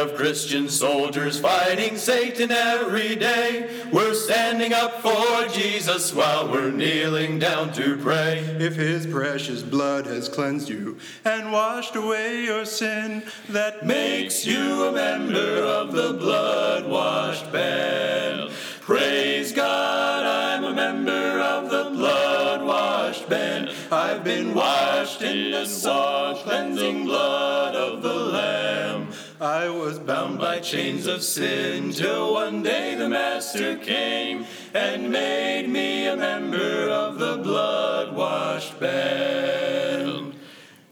Of Christian soldiers fighting Satan every day. We're standing up for Jesus while we're kneeling down to pray. If his precious blood has cleansed you and washed away your sin, that Makes you a member of the blood washed band. Praise God, I'm a member of the blood washed band. I've been washed in the soul cleansing blood of the Lamb. I was Bound by chains of sin till one day the Master came and made me a member of the blood washed band.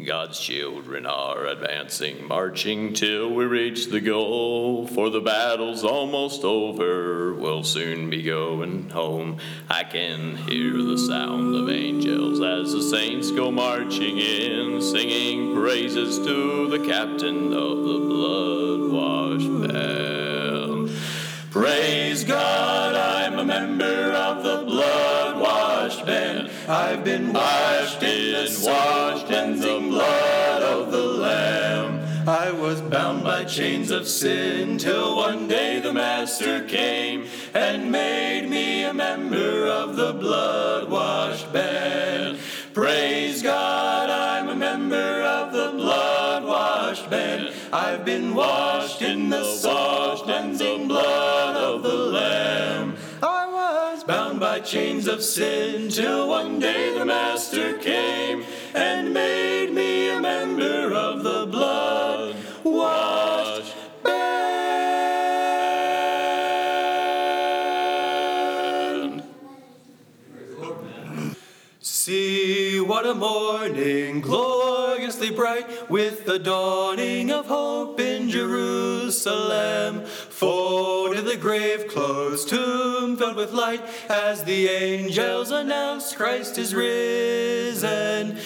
God's children are advancing, marching till we reach the goal. For the battle's almost over, we'll soon be going home. I can hear the sound of angels as the saints go marching in, singing praises to the captain of the blood washed band. Praise God, I'm a member of the blood washed band. I've been washed in washed in the blood was Bound by chains of sin till one day the Master came and made me a member of the blood washed band. Praise God, I'm a member of the blood washed band. I've been washed in the washed cleansing blood of the Lamb. I was Bound by chains of sin till one day the Master came and made me a member of the blood washed band. See what a morning, gloriously bright, with the dawning of hope in Jerusalem. Folded the grave closed, tomb filled with light, as the angels announced Christ is risen.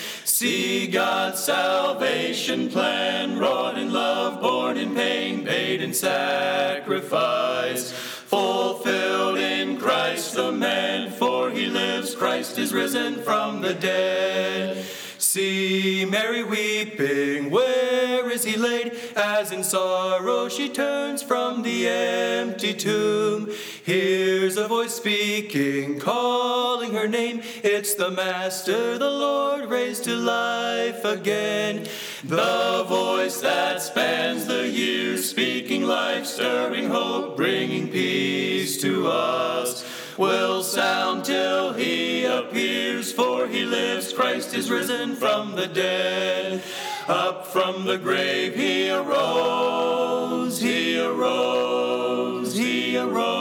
See God's salvation plan, wrought in love, born in pain, paid in sacrifice. Fulfilled in Christ the man, for he lives, Christ is risen from the dead. See Mary weeping, where is he laid? As in sorrow she turns from the empty tomb. Hears a voice speaking, calling her name. It's the Master, the Lord, raised to life again. The voice that spans the years, speaking life, stirring hope, bringing peace to us will sound till he appears, for he lives, Christ is risen from the dead. Up from the grave he arose, he arose, he arose.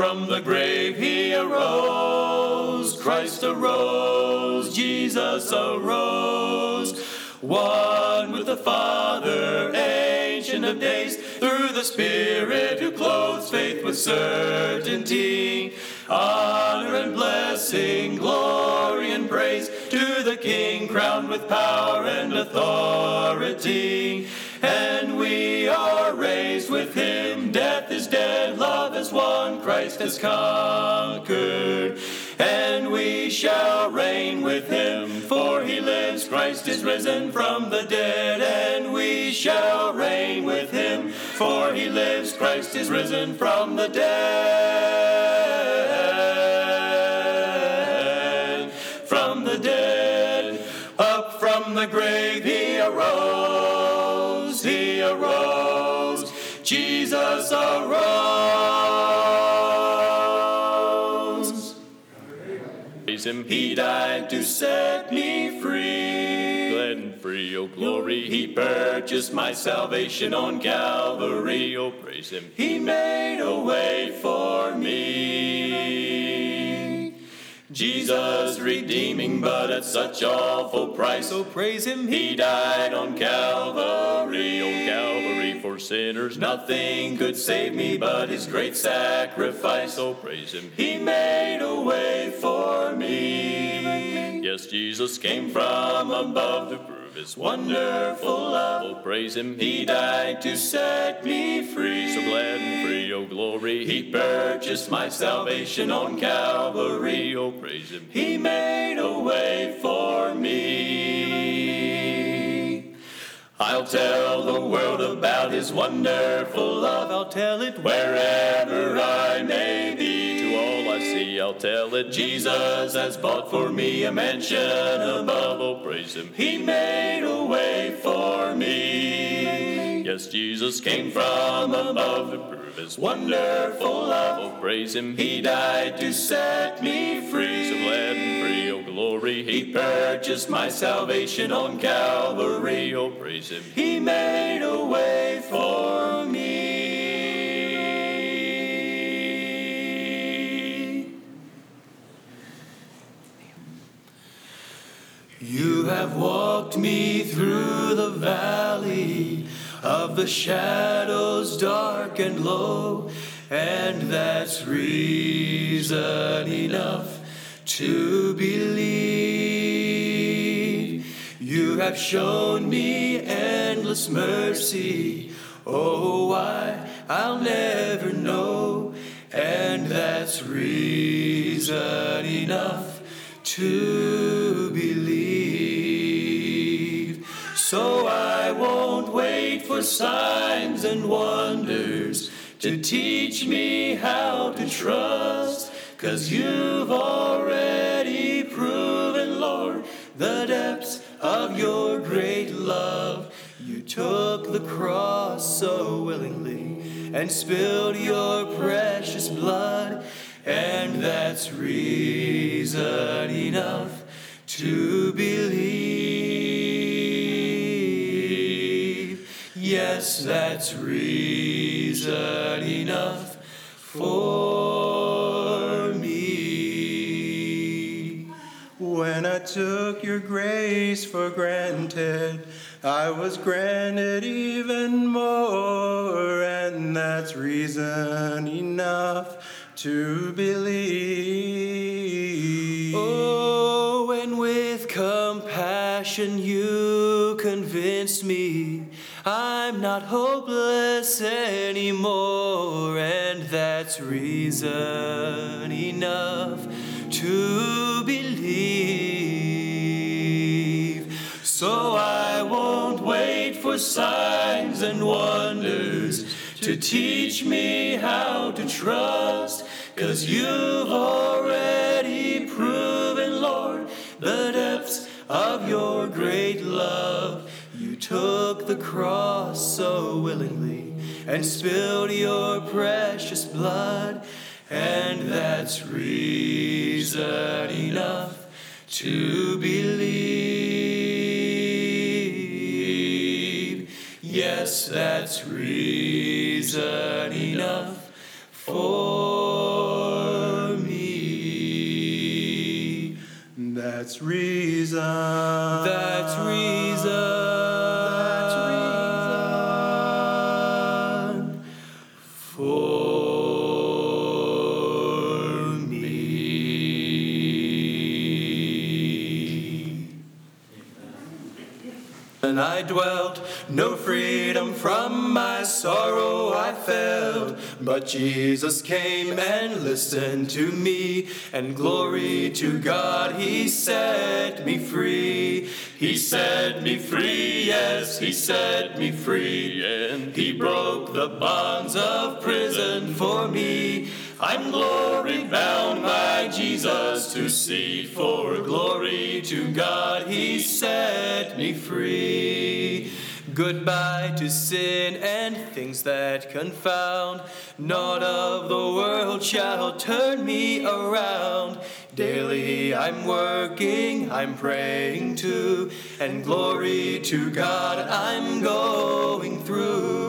From the grave he arose, Christ arose, Jesus arose. One with the Father, ancient of days, through the Spirit who clothes faith with certainty. Honor and blessing, glory and praise to the King crowned with power and authority. And we are raised with him. Death is is Christ has conquered. And we shall reign with him, for he lives, Christ is risen from the dead. And we shall reign with him, for he lives, Christ is risen from the dead. From the dead, up from the grave he arose, he arose, Jesus arose. Him, he died to set me free. And free, oh glory, he purchased my salvation on Calvary. Oh, praise him, he made a way for me. Jesus redeeming, but at such awful price. Oh, praise him, he died on Calvary. On Calvary for sinners, nothing could save me but his great sacrifice. Oh, praise him, he made a way for me. Yes, Jesus came from above to prove his wonderful love. Oh, praise him, he died to set me free. So glad and free, oh glory, he purchased my salvation on Calvary. Oh, praise him, he made a way for me. I'll tell the world about his wonderful love. I'll tell it wherever I may be. To all I see, I'll tell it. Jesus has bought for me a mansion above. Oh, praise him. He made a way for me. Yes, Jesus came from above to prove his wonderful love. Oh, praise him. He died to set me free. So glad and free, oh glory. He purchased my salvation on Calvary. Oh, praise him. He made a way for me. You have walked me through the valley of the shadows dark and low, and that's reason enough to believe. You have shown me endless mercy. Oh, why I'll never know, and that's reason enough to believe. So I won't wait for signs and wonders to teach me how to trust. Cause you've already proven, Lord, the depths of your great love. You took the cross so willingly and spilled your precious blood, and that's reason enough to believe. Yes, that's reason enough for I took your grace for granted, I was granted even more, and that's reason enough to believe. Oh, and with compassion you convinced me I'm not hopeless anymore, and that's reason enough to So I won't wait for signs and wonders to teach me how to trust, cause you've already proven, Lord, the depths of your great love. You took the cross so willingly and spilled your precious blood, and that's reason enough to believe. Yes, that's reason enough for me. That's reason. That's felt. But Jesus came and listened to me, and glory to God, He set me free. He set me free, yes, He set me free, and He broke the bonds of prison for me. I'm glory bound by Jesus to see, for glory to God, He set me free. Goodbye to sin and things that confound. Naught of the world shall turn me around. Daily I'm working, I'm praying too, and glory to God I'm going through.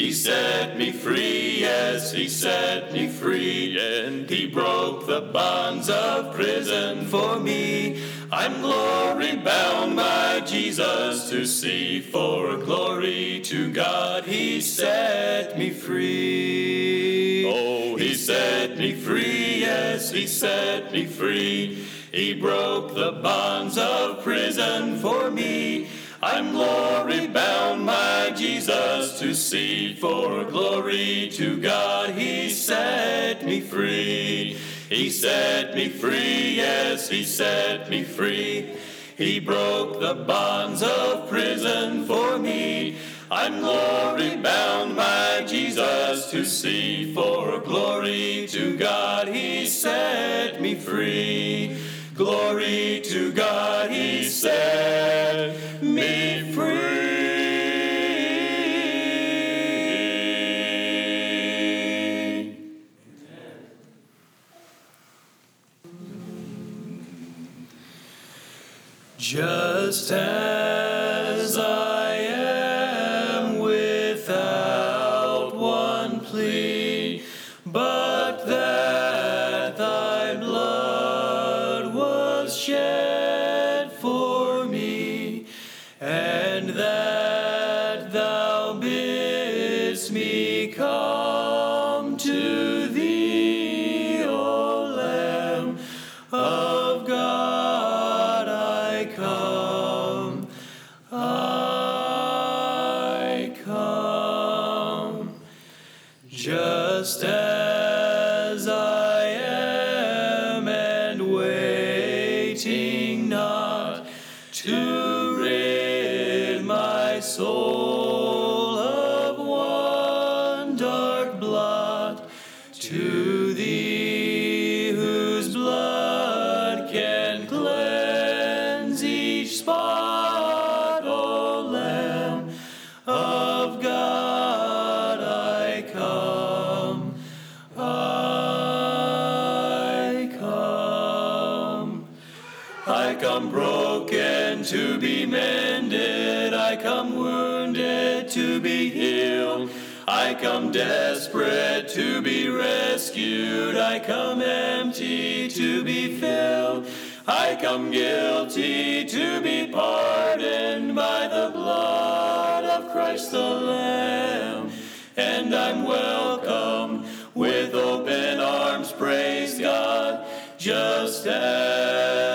He set me free, yes, he set me free, and he broke the bonds of prison for me. I'm glory bound by Jesus to see, for glory to God he set me free. Oh, he set me free, yes, he set me free. He broke the bonds of prison for me. I'm glory bound by Jesus to see, for glory to God he set me free. He set me free, yes, he set me free. He broke the bonds of prison for me. I'm glory bound, my Jesus, to see. For glory to God, He set me free. Glory to God, He set Just to come desperate to be rescued. I come empty to be filled. I come guilty to be pardoned by the blood of Christ the Lamb. And I'm welcome with open arms, praise God, just as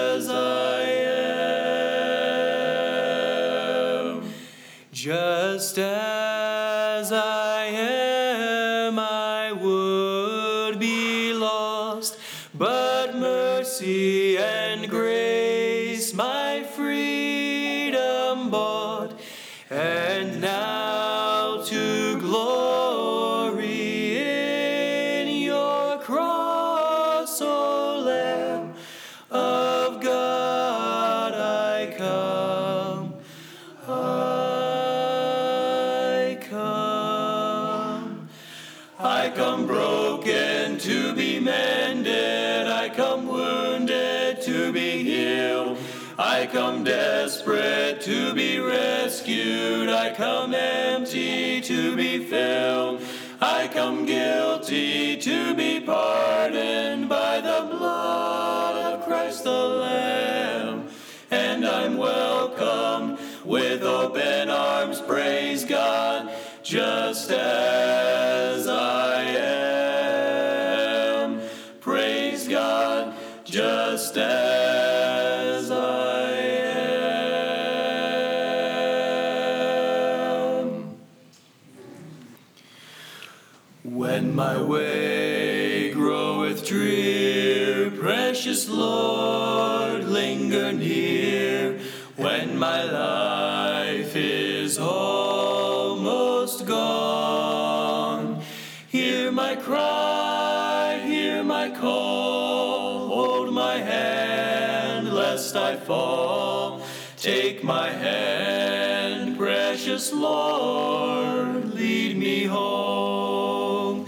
come broken to be mended. I come wounded to be healed. I come desperate to be rescued. I come empty to be filled. I come guilty to be pardoned by the blood of Christ the Lamb. And I'm welcome with open arms, praise God, just as fall. Take my hand, precious Lord, lead me home.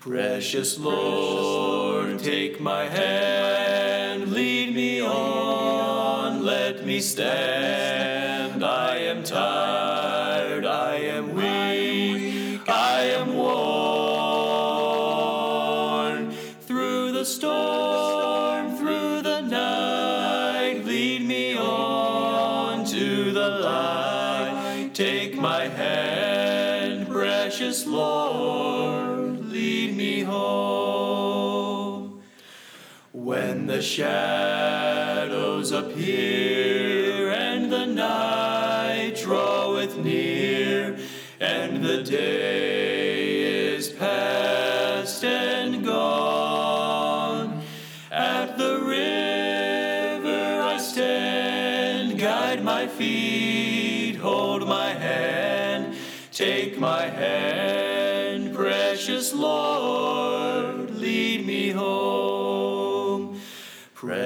Precious Lord, take my hand, lead me on, let me stand. The shadows appear and the night draweth near, and the day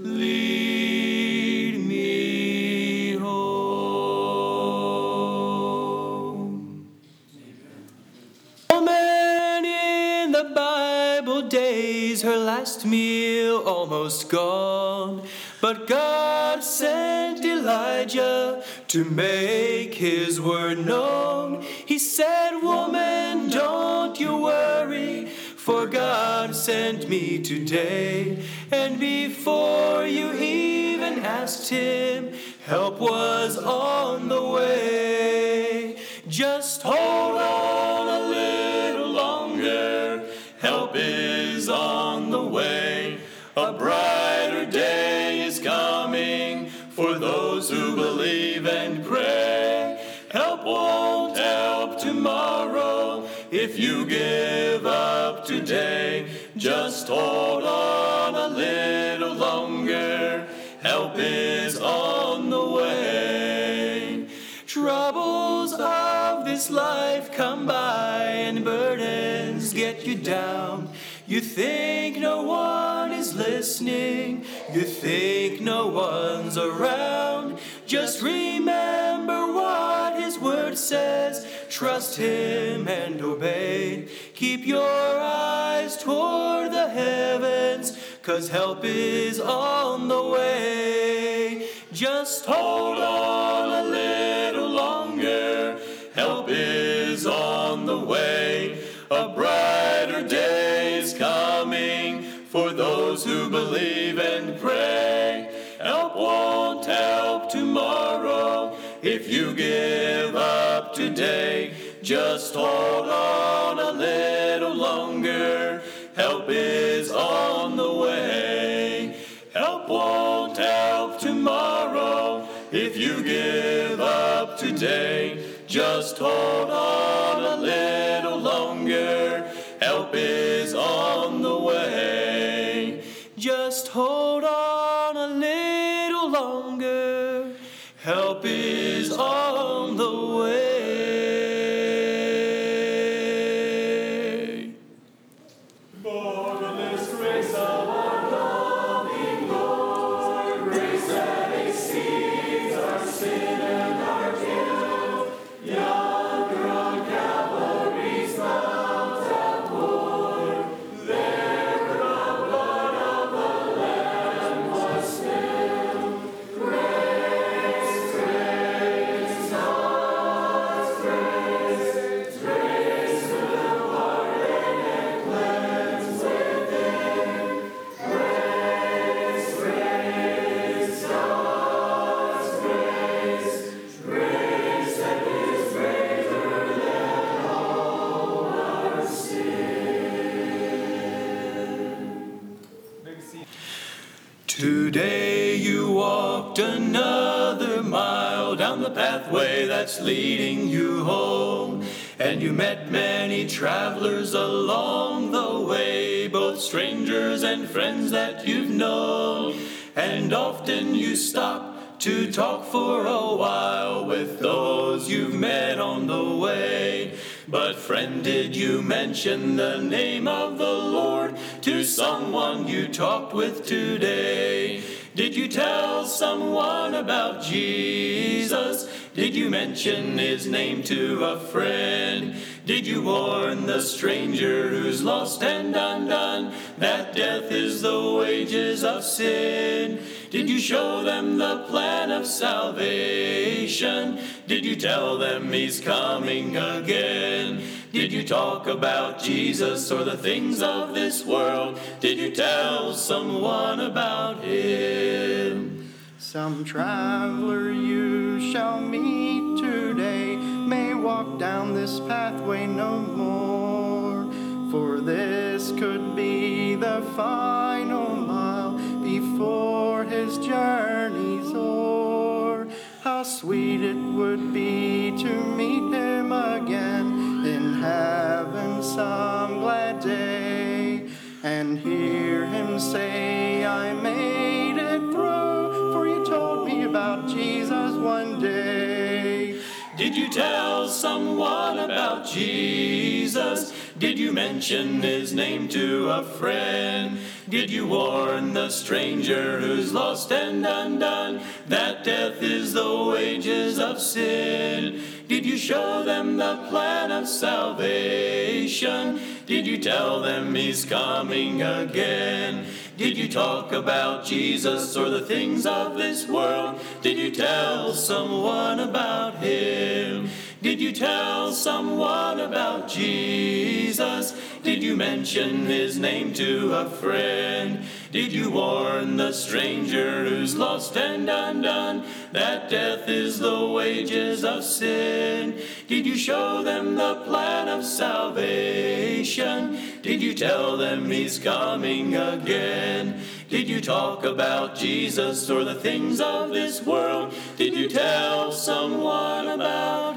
lead me home. Woman in the Bible days, her last meal almost gone. But God sent Elijah to make his word known. He said, Woman, don't you worry, for God sent me today. And before you even asked him, help was on the way. Just hold on a little longer, help is on the way. A brighter day is coming for those who believe and pray. Help Just hold on a little longer, help is on the way. Troubles of this life come by and burdens get you down. You think no one is listening, you think no one's around. Just remember what His Word says, trust Him and obey. Keep your eyes toward the heavens, cause help is on the way. Just hold on a little longer, help is on the way. A brighter day is coming for those who believe and pray. Help won't help tomorrow if you give up today. Just hold on a little longer. Help is on the way. Help won't help tomorrow if you give up today. Just hold on a little longer. Help is on the way. Just hold on travelers along the way, both strangers and friends that you've known. And often you stop to talk for a while with those you've met on the way. But friend, did you mention the name of the Lord to someone you talked with today? Did you tell someone about Jesus? Mention his name to a friend? Did you warn the stranger who's lost and undone that death is the wages of sin? Did you show them the plan of salvation? Did you tell them he's coming again? Did you talk about Jesus or the things of this world? Did you tell someone about him? Some traveler you shall meet today may walk down this pathway no more, for this could be the final mile before his journey's o'er. How sweet it would be to meet him again in heaven some glad day and hear him say, I made Did you tell someone about Jesus? Did you mention his name to a friend? Did you warn the stranger who's lost and undone that death is the wages of sin? Did you show them the plan of salvation? Did you tell them he's coming again? Did you talk about Jesus or the things of this world? Did you tell someone about him? Did you tell someone about Jesus? Did you mention his name to a friend? Did you warn the stranger who's lost and undone that death is the wages of sin? Did you show them the plan of salvation? Did you tell them he's coming again? Did you talk about Jesus or the things of this world? Did you tell someone about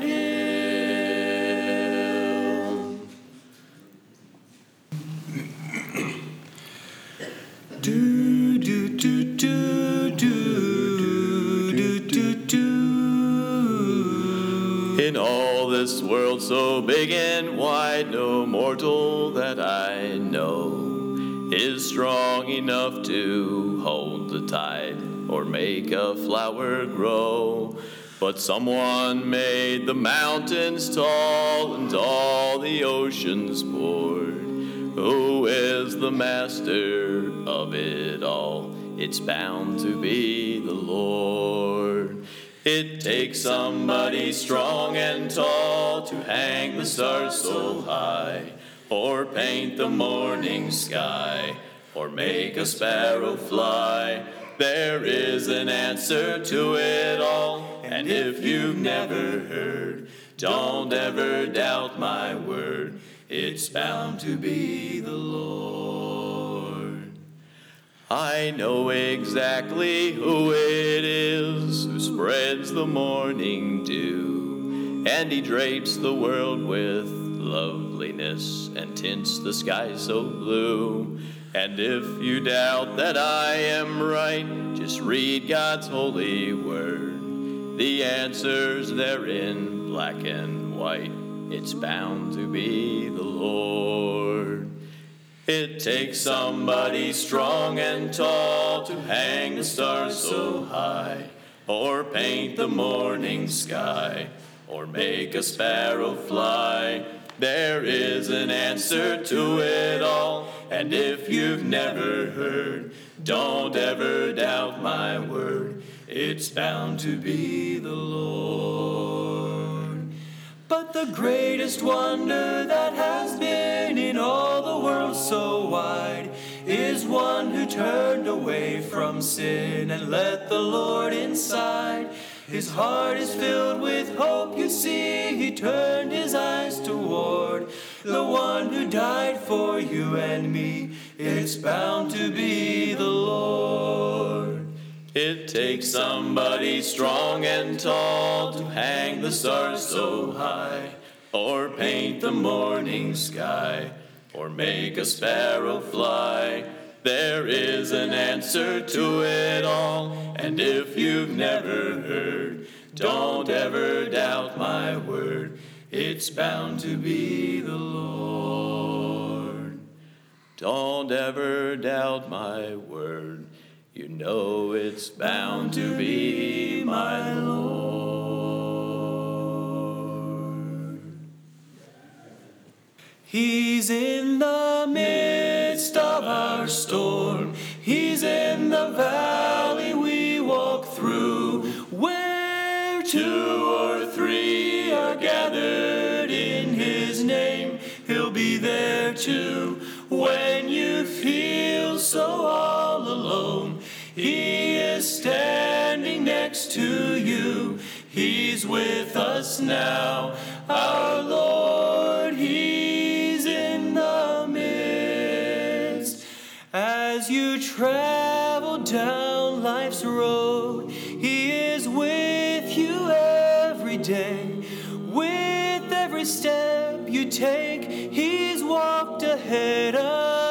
so big and wide, no mortal that I know is strong enough to hold the tide or make a flower grow. But someone made the mountains tall and all the oceans poured. Who is the master of it all? It's bound to be the Lord. It takes somebody strong and tall to hang the stars so high, or paint the morning sky, or make a sparrow fly. There is an answer to it all, and if you've never heard, don't ever doubt my word. It's bound to be the Lord. I know exactly who it is who spreads the morning dew, and he drapes the world with loveliness and tints the sky so blue. And if you doubt that I am right, just read God's holy word. The answer's there in black and white. It's bound to be the Lord. It takes somebody strong and tall to hang the stars so high, or paint the morning sky, or make a sparrow fly. There is an answer to it all, and if you've never heard, don't ever doubt my word. It's bound to be the Lord. But the greatest wonder that has been in all the world so wide is one who turned away from sin and let the Lord inside. His heart is filled with hope, you see. He turned his eyes toward the one who died for you and me. It's bound to be the Lord. It takes somebody strong and tall to hang the stars so high, or paint the morning sky, or make a sparrow fly. There is an answer to it all, and if you've never heard, don't ever doubt my word. It's bound to be the Lord. Don't ever doubt my word. You know it's bound to be my Lord. He's in the midst of our storm. He's in the valley we walk through. Where two or three are gathered in his name, he'll be there too. When you feel so all alone, he is standing next to you. He's with us now, our Lord, He's in the midst. As you travel down life's road, He is with you every day. With every step you take, He's walked ahead of.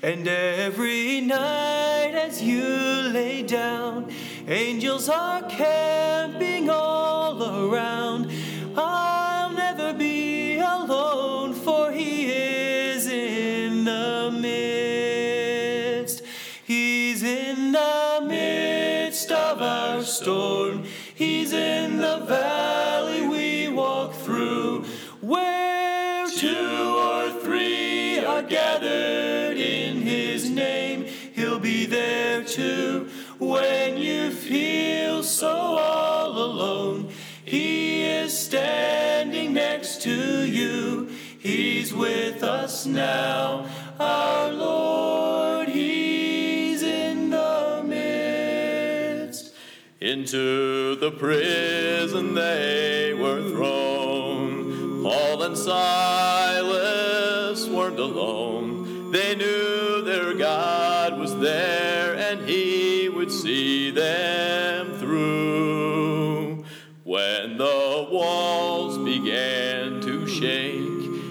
And every night as you lay down, angels are camping all around. I'll never be alone, for He is in the midst. He's in the midst of our storm. He's in the valley so all alone. He is standing next to you. He's with us now, our Lord. He's in the midst. Into the prison they were thrown. Paul and Silas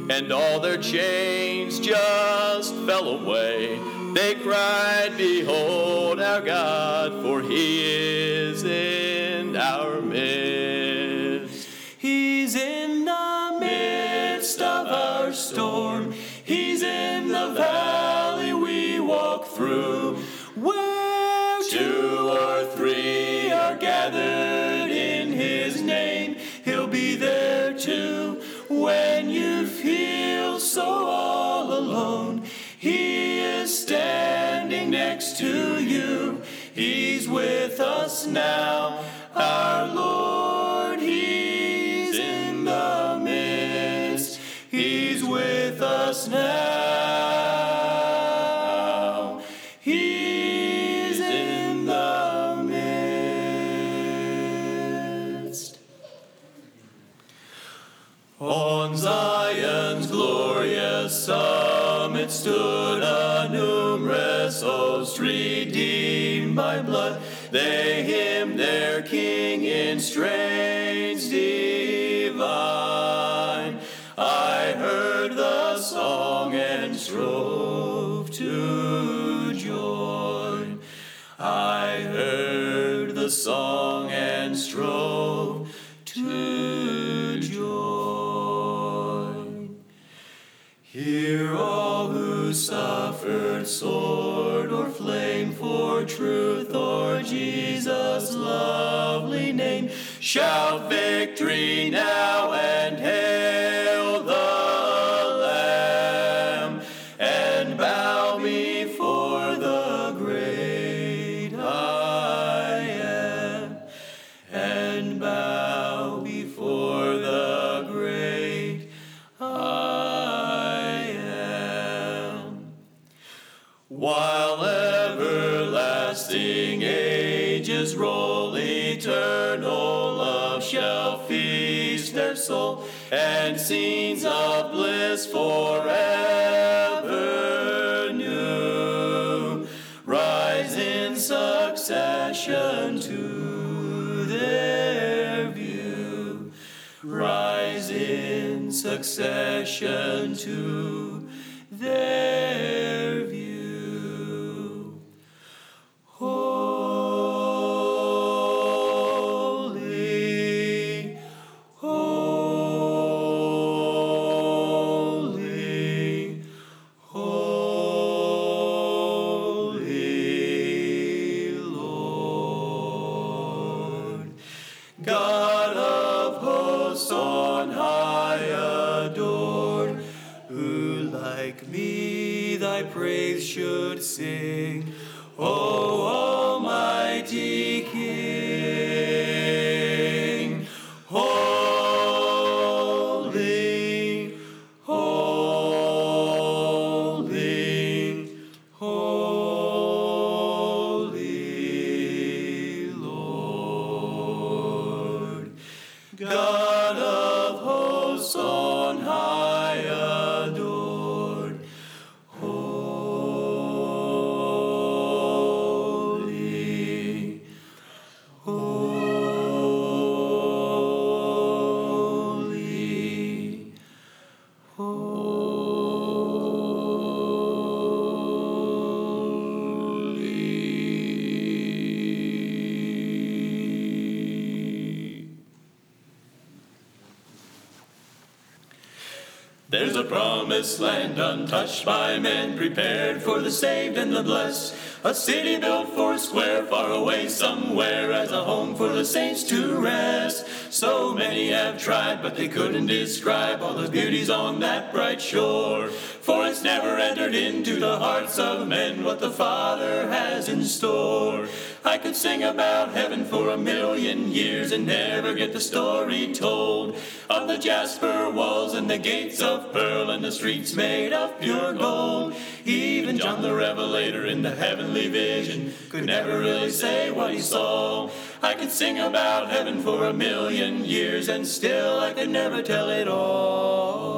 and all their chains just fell away, they cried, Behold our God, for he is in our midst. He's in the midst of our storm. To you. He's with us now, our Lord. They hymned their King in strains divine. I heard the song and strove to join. I heard the song and strove to join. Hear all who suffered sword or flame for truth Shout victory now and scenes of bliss forever new rise in succession to their view. Rise in succession praise should sing, O promised land untouched by men, prepared for the saved and the blessed. A city built four square, far away somewhere, as a home for the saints to rest. So many have tried, but they couldn't describe all the beauties on that bright shore. For it's never entered into the hearts of men what the Father has in store. I could sing about heaven for a million years and never get the story told of the jasper walls and the gates of pearl and the streets made of pure gold. Even John the Revelator in the heavenly vision could never really say what he saw. I could sing about heaven for a million years and still I could never tell it all.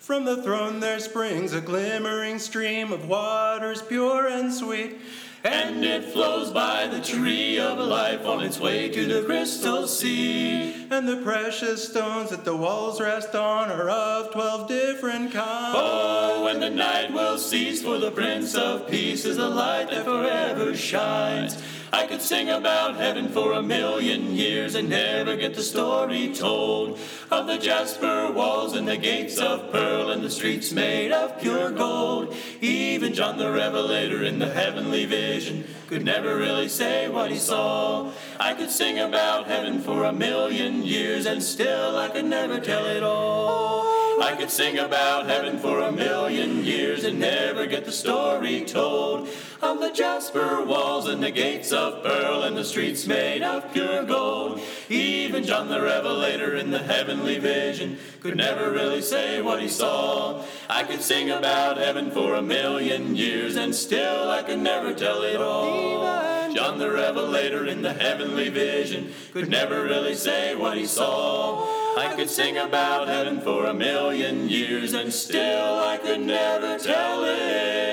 From the throne there springs a glimmering stream of waters pure and sweet. And it flows by the tree of life on its way to the crystal sea. And the precious stones that the walls rest on are of twelve different kinds. Oh, when the night will cease, for the Prince of Peace is the light that forever shines. I could sing about heaven for a million years and never get the story told of the jasper walls and the gates of pearl and the streets made of pure gold. Even John the Revelator in the heavenly vision could never really say what he saw. I could sing about heaven for a million years and still I could never tell it all. I could sing about heaven for a million years and never get the story told of the jasper walls and the gates of pearl and the streets made of pure gold. Even John the Revelator in the heavenly vision could never really say what he saw. I could sing about heaven for a million years and still I could never tell it all. John the Revelator in the heavenly vision could never really say what he saw. I could sing about heaven for a million years and still I could never tell it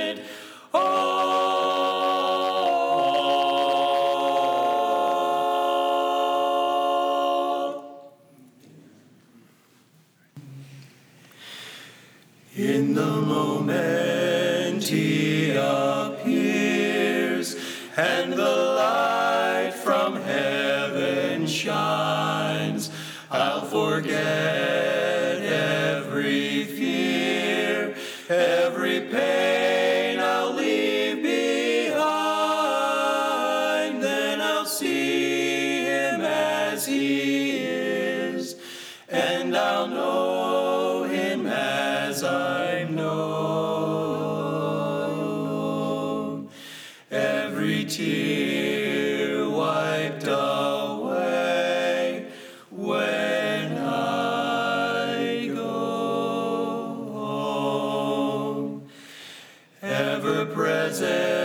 Ever present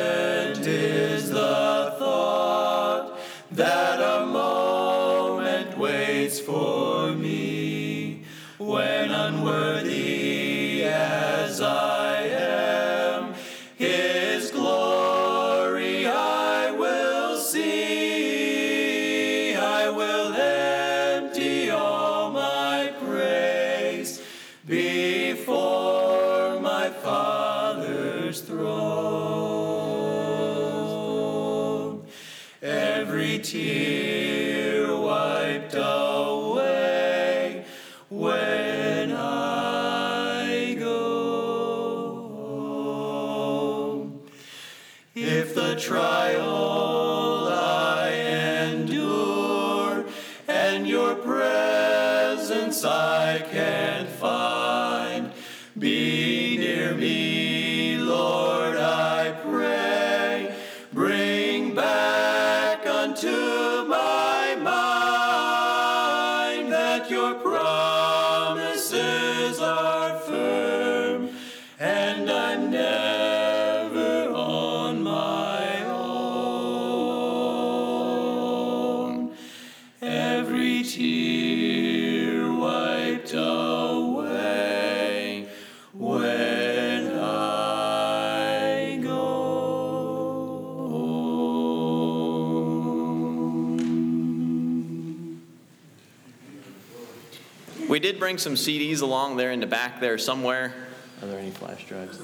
bring some CDs along there in the back there somewhere. Are there any flash drives?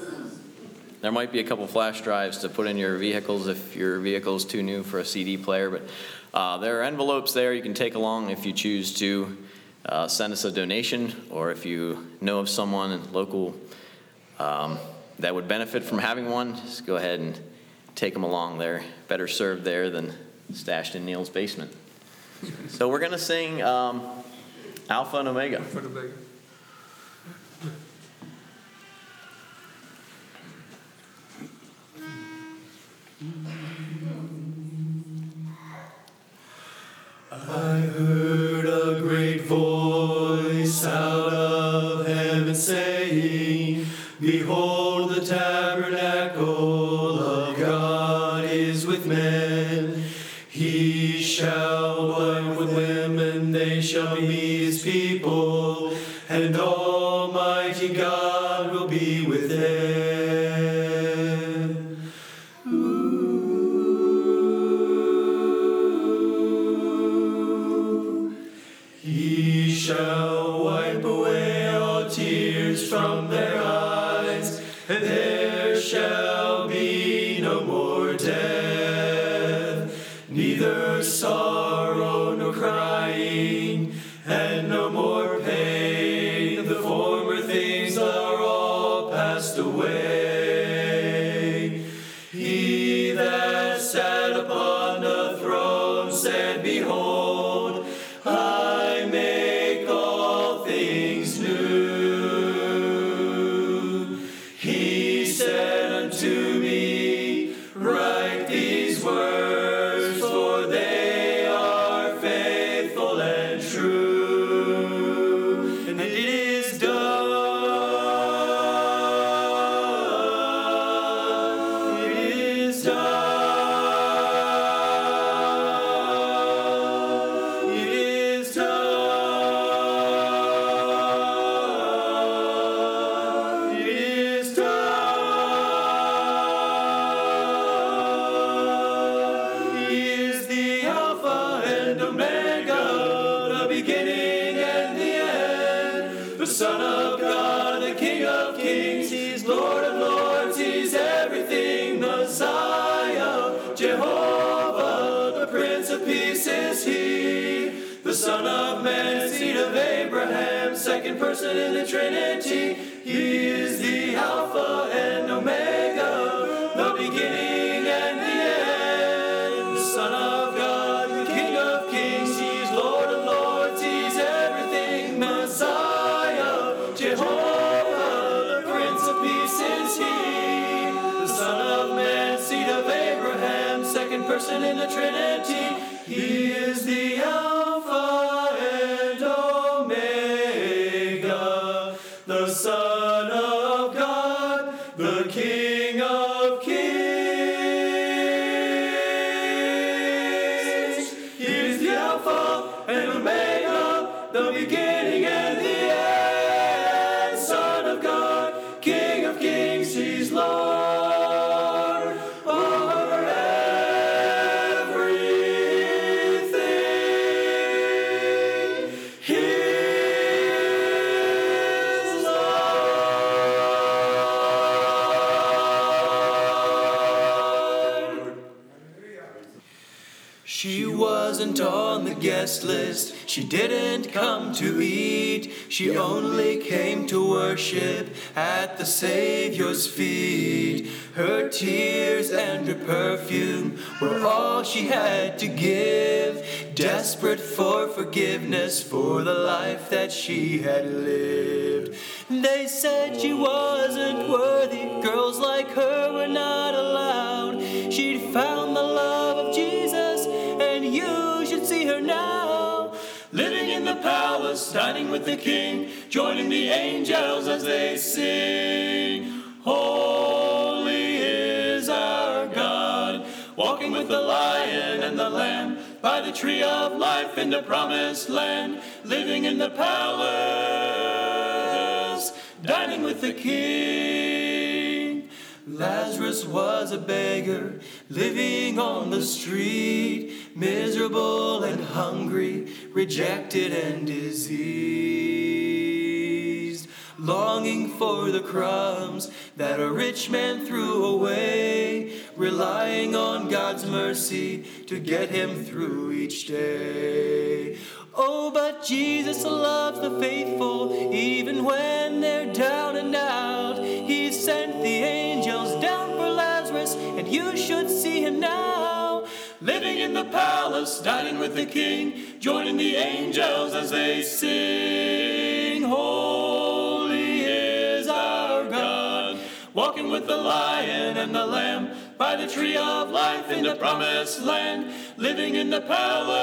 There might be a couple flash drives to put in your vehicles if your vehicle is too new for a CD player, but uh, there are envelopes there you can take along if you choose to uh, send us a donation, or if you know of someone local um, that would benefit from having one, just go ahead and take them along. They're better served there than stashed in Neil's basement. So we're going to sing um, Alpha and Omega. I will Son of God, the King of Kings, He's Lord of Lords, He's everything. Messiah, Jehovah, the Prince of Peace is He. The Son of Man, seed of Abraham, second person in the Trinity. He is the Alpha and Omega, She wasn't on the guest list. She didn't come to eat. She only came to worship at the Savior's feet. Her tears and her perfume were all she had to give. Desperate for forgiveness for the life that she had lived. They said she wasn't worthy. Girls like her were not dining with the king, joining the angels as they sing. Holy is our God, walking with the lion and the lamb, by the tree of life in the promised land, living in the palace, dining with the king. Lazarus was a beggar living on the street, miserable and hungry, rejected and diseased, longing for the crumbs that a rich man threw away, relying on God's mercy to get him through each day. Oh, but Jesus loves the faithful even when they're down and out. He sent the angels down for Lazarus, and you should see him now. Living in the palace, dining with the king, joining the angels as they sing. Holy is our God, walking with the lion and the lamb by the tree of life in the promised land, living in the palace,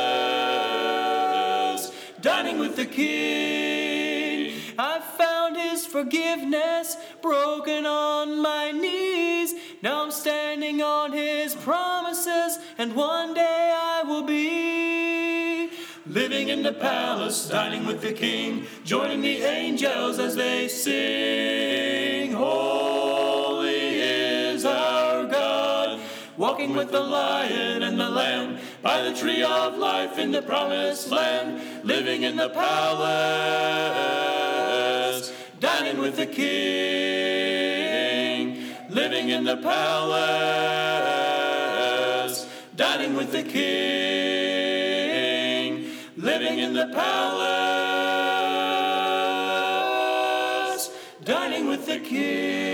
dining with the king. I found his forgiveness broken on my knees. Now I'm standing on his promises, and one day I will be living in the palace, dining with the king, joining the angels as they sing. Holy is our God, walking with the lion and the lamb by the tree of life in the promised land, living in the palace, dining with the king, living in the palace, dining with the king, living in the palace, dining with the king.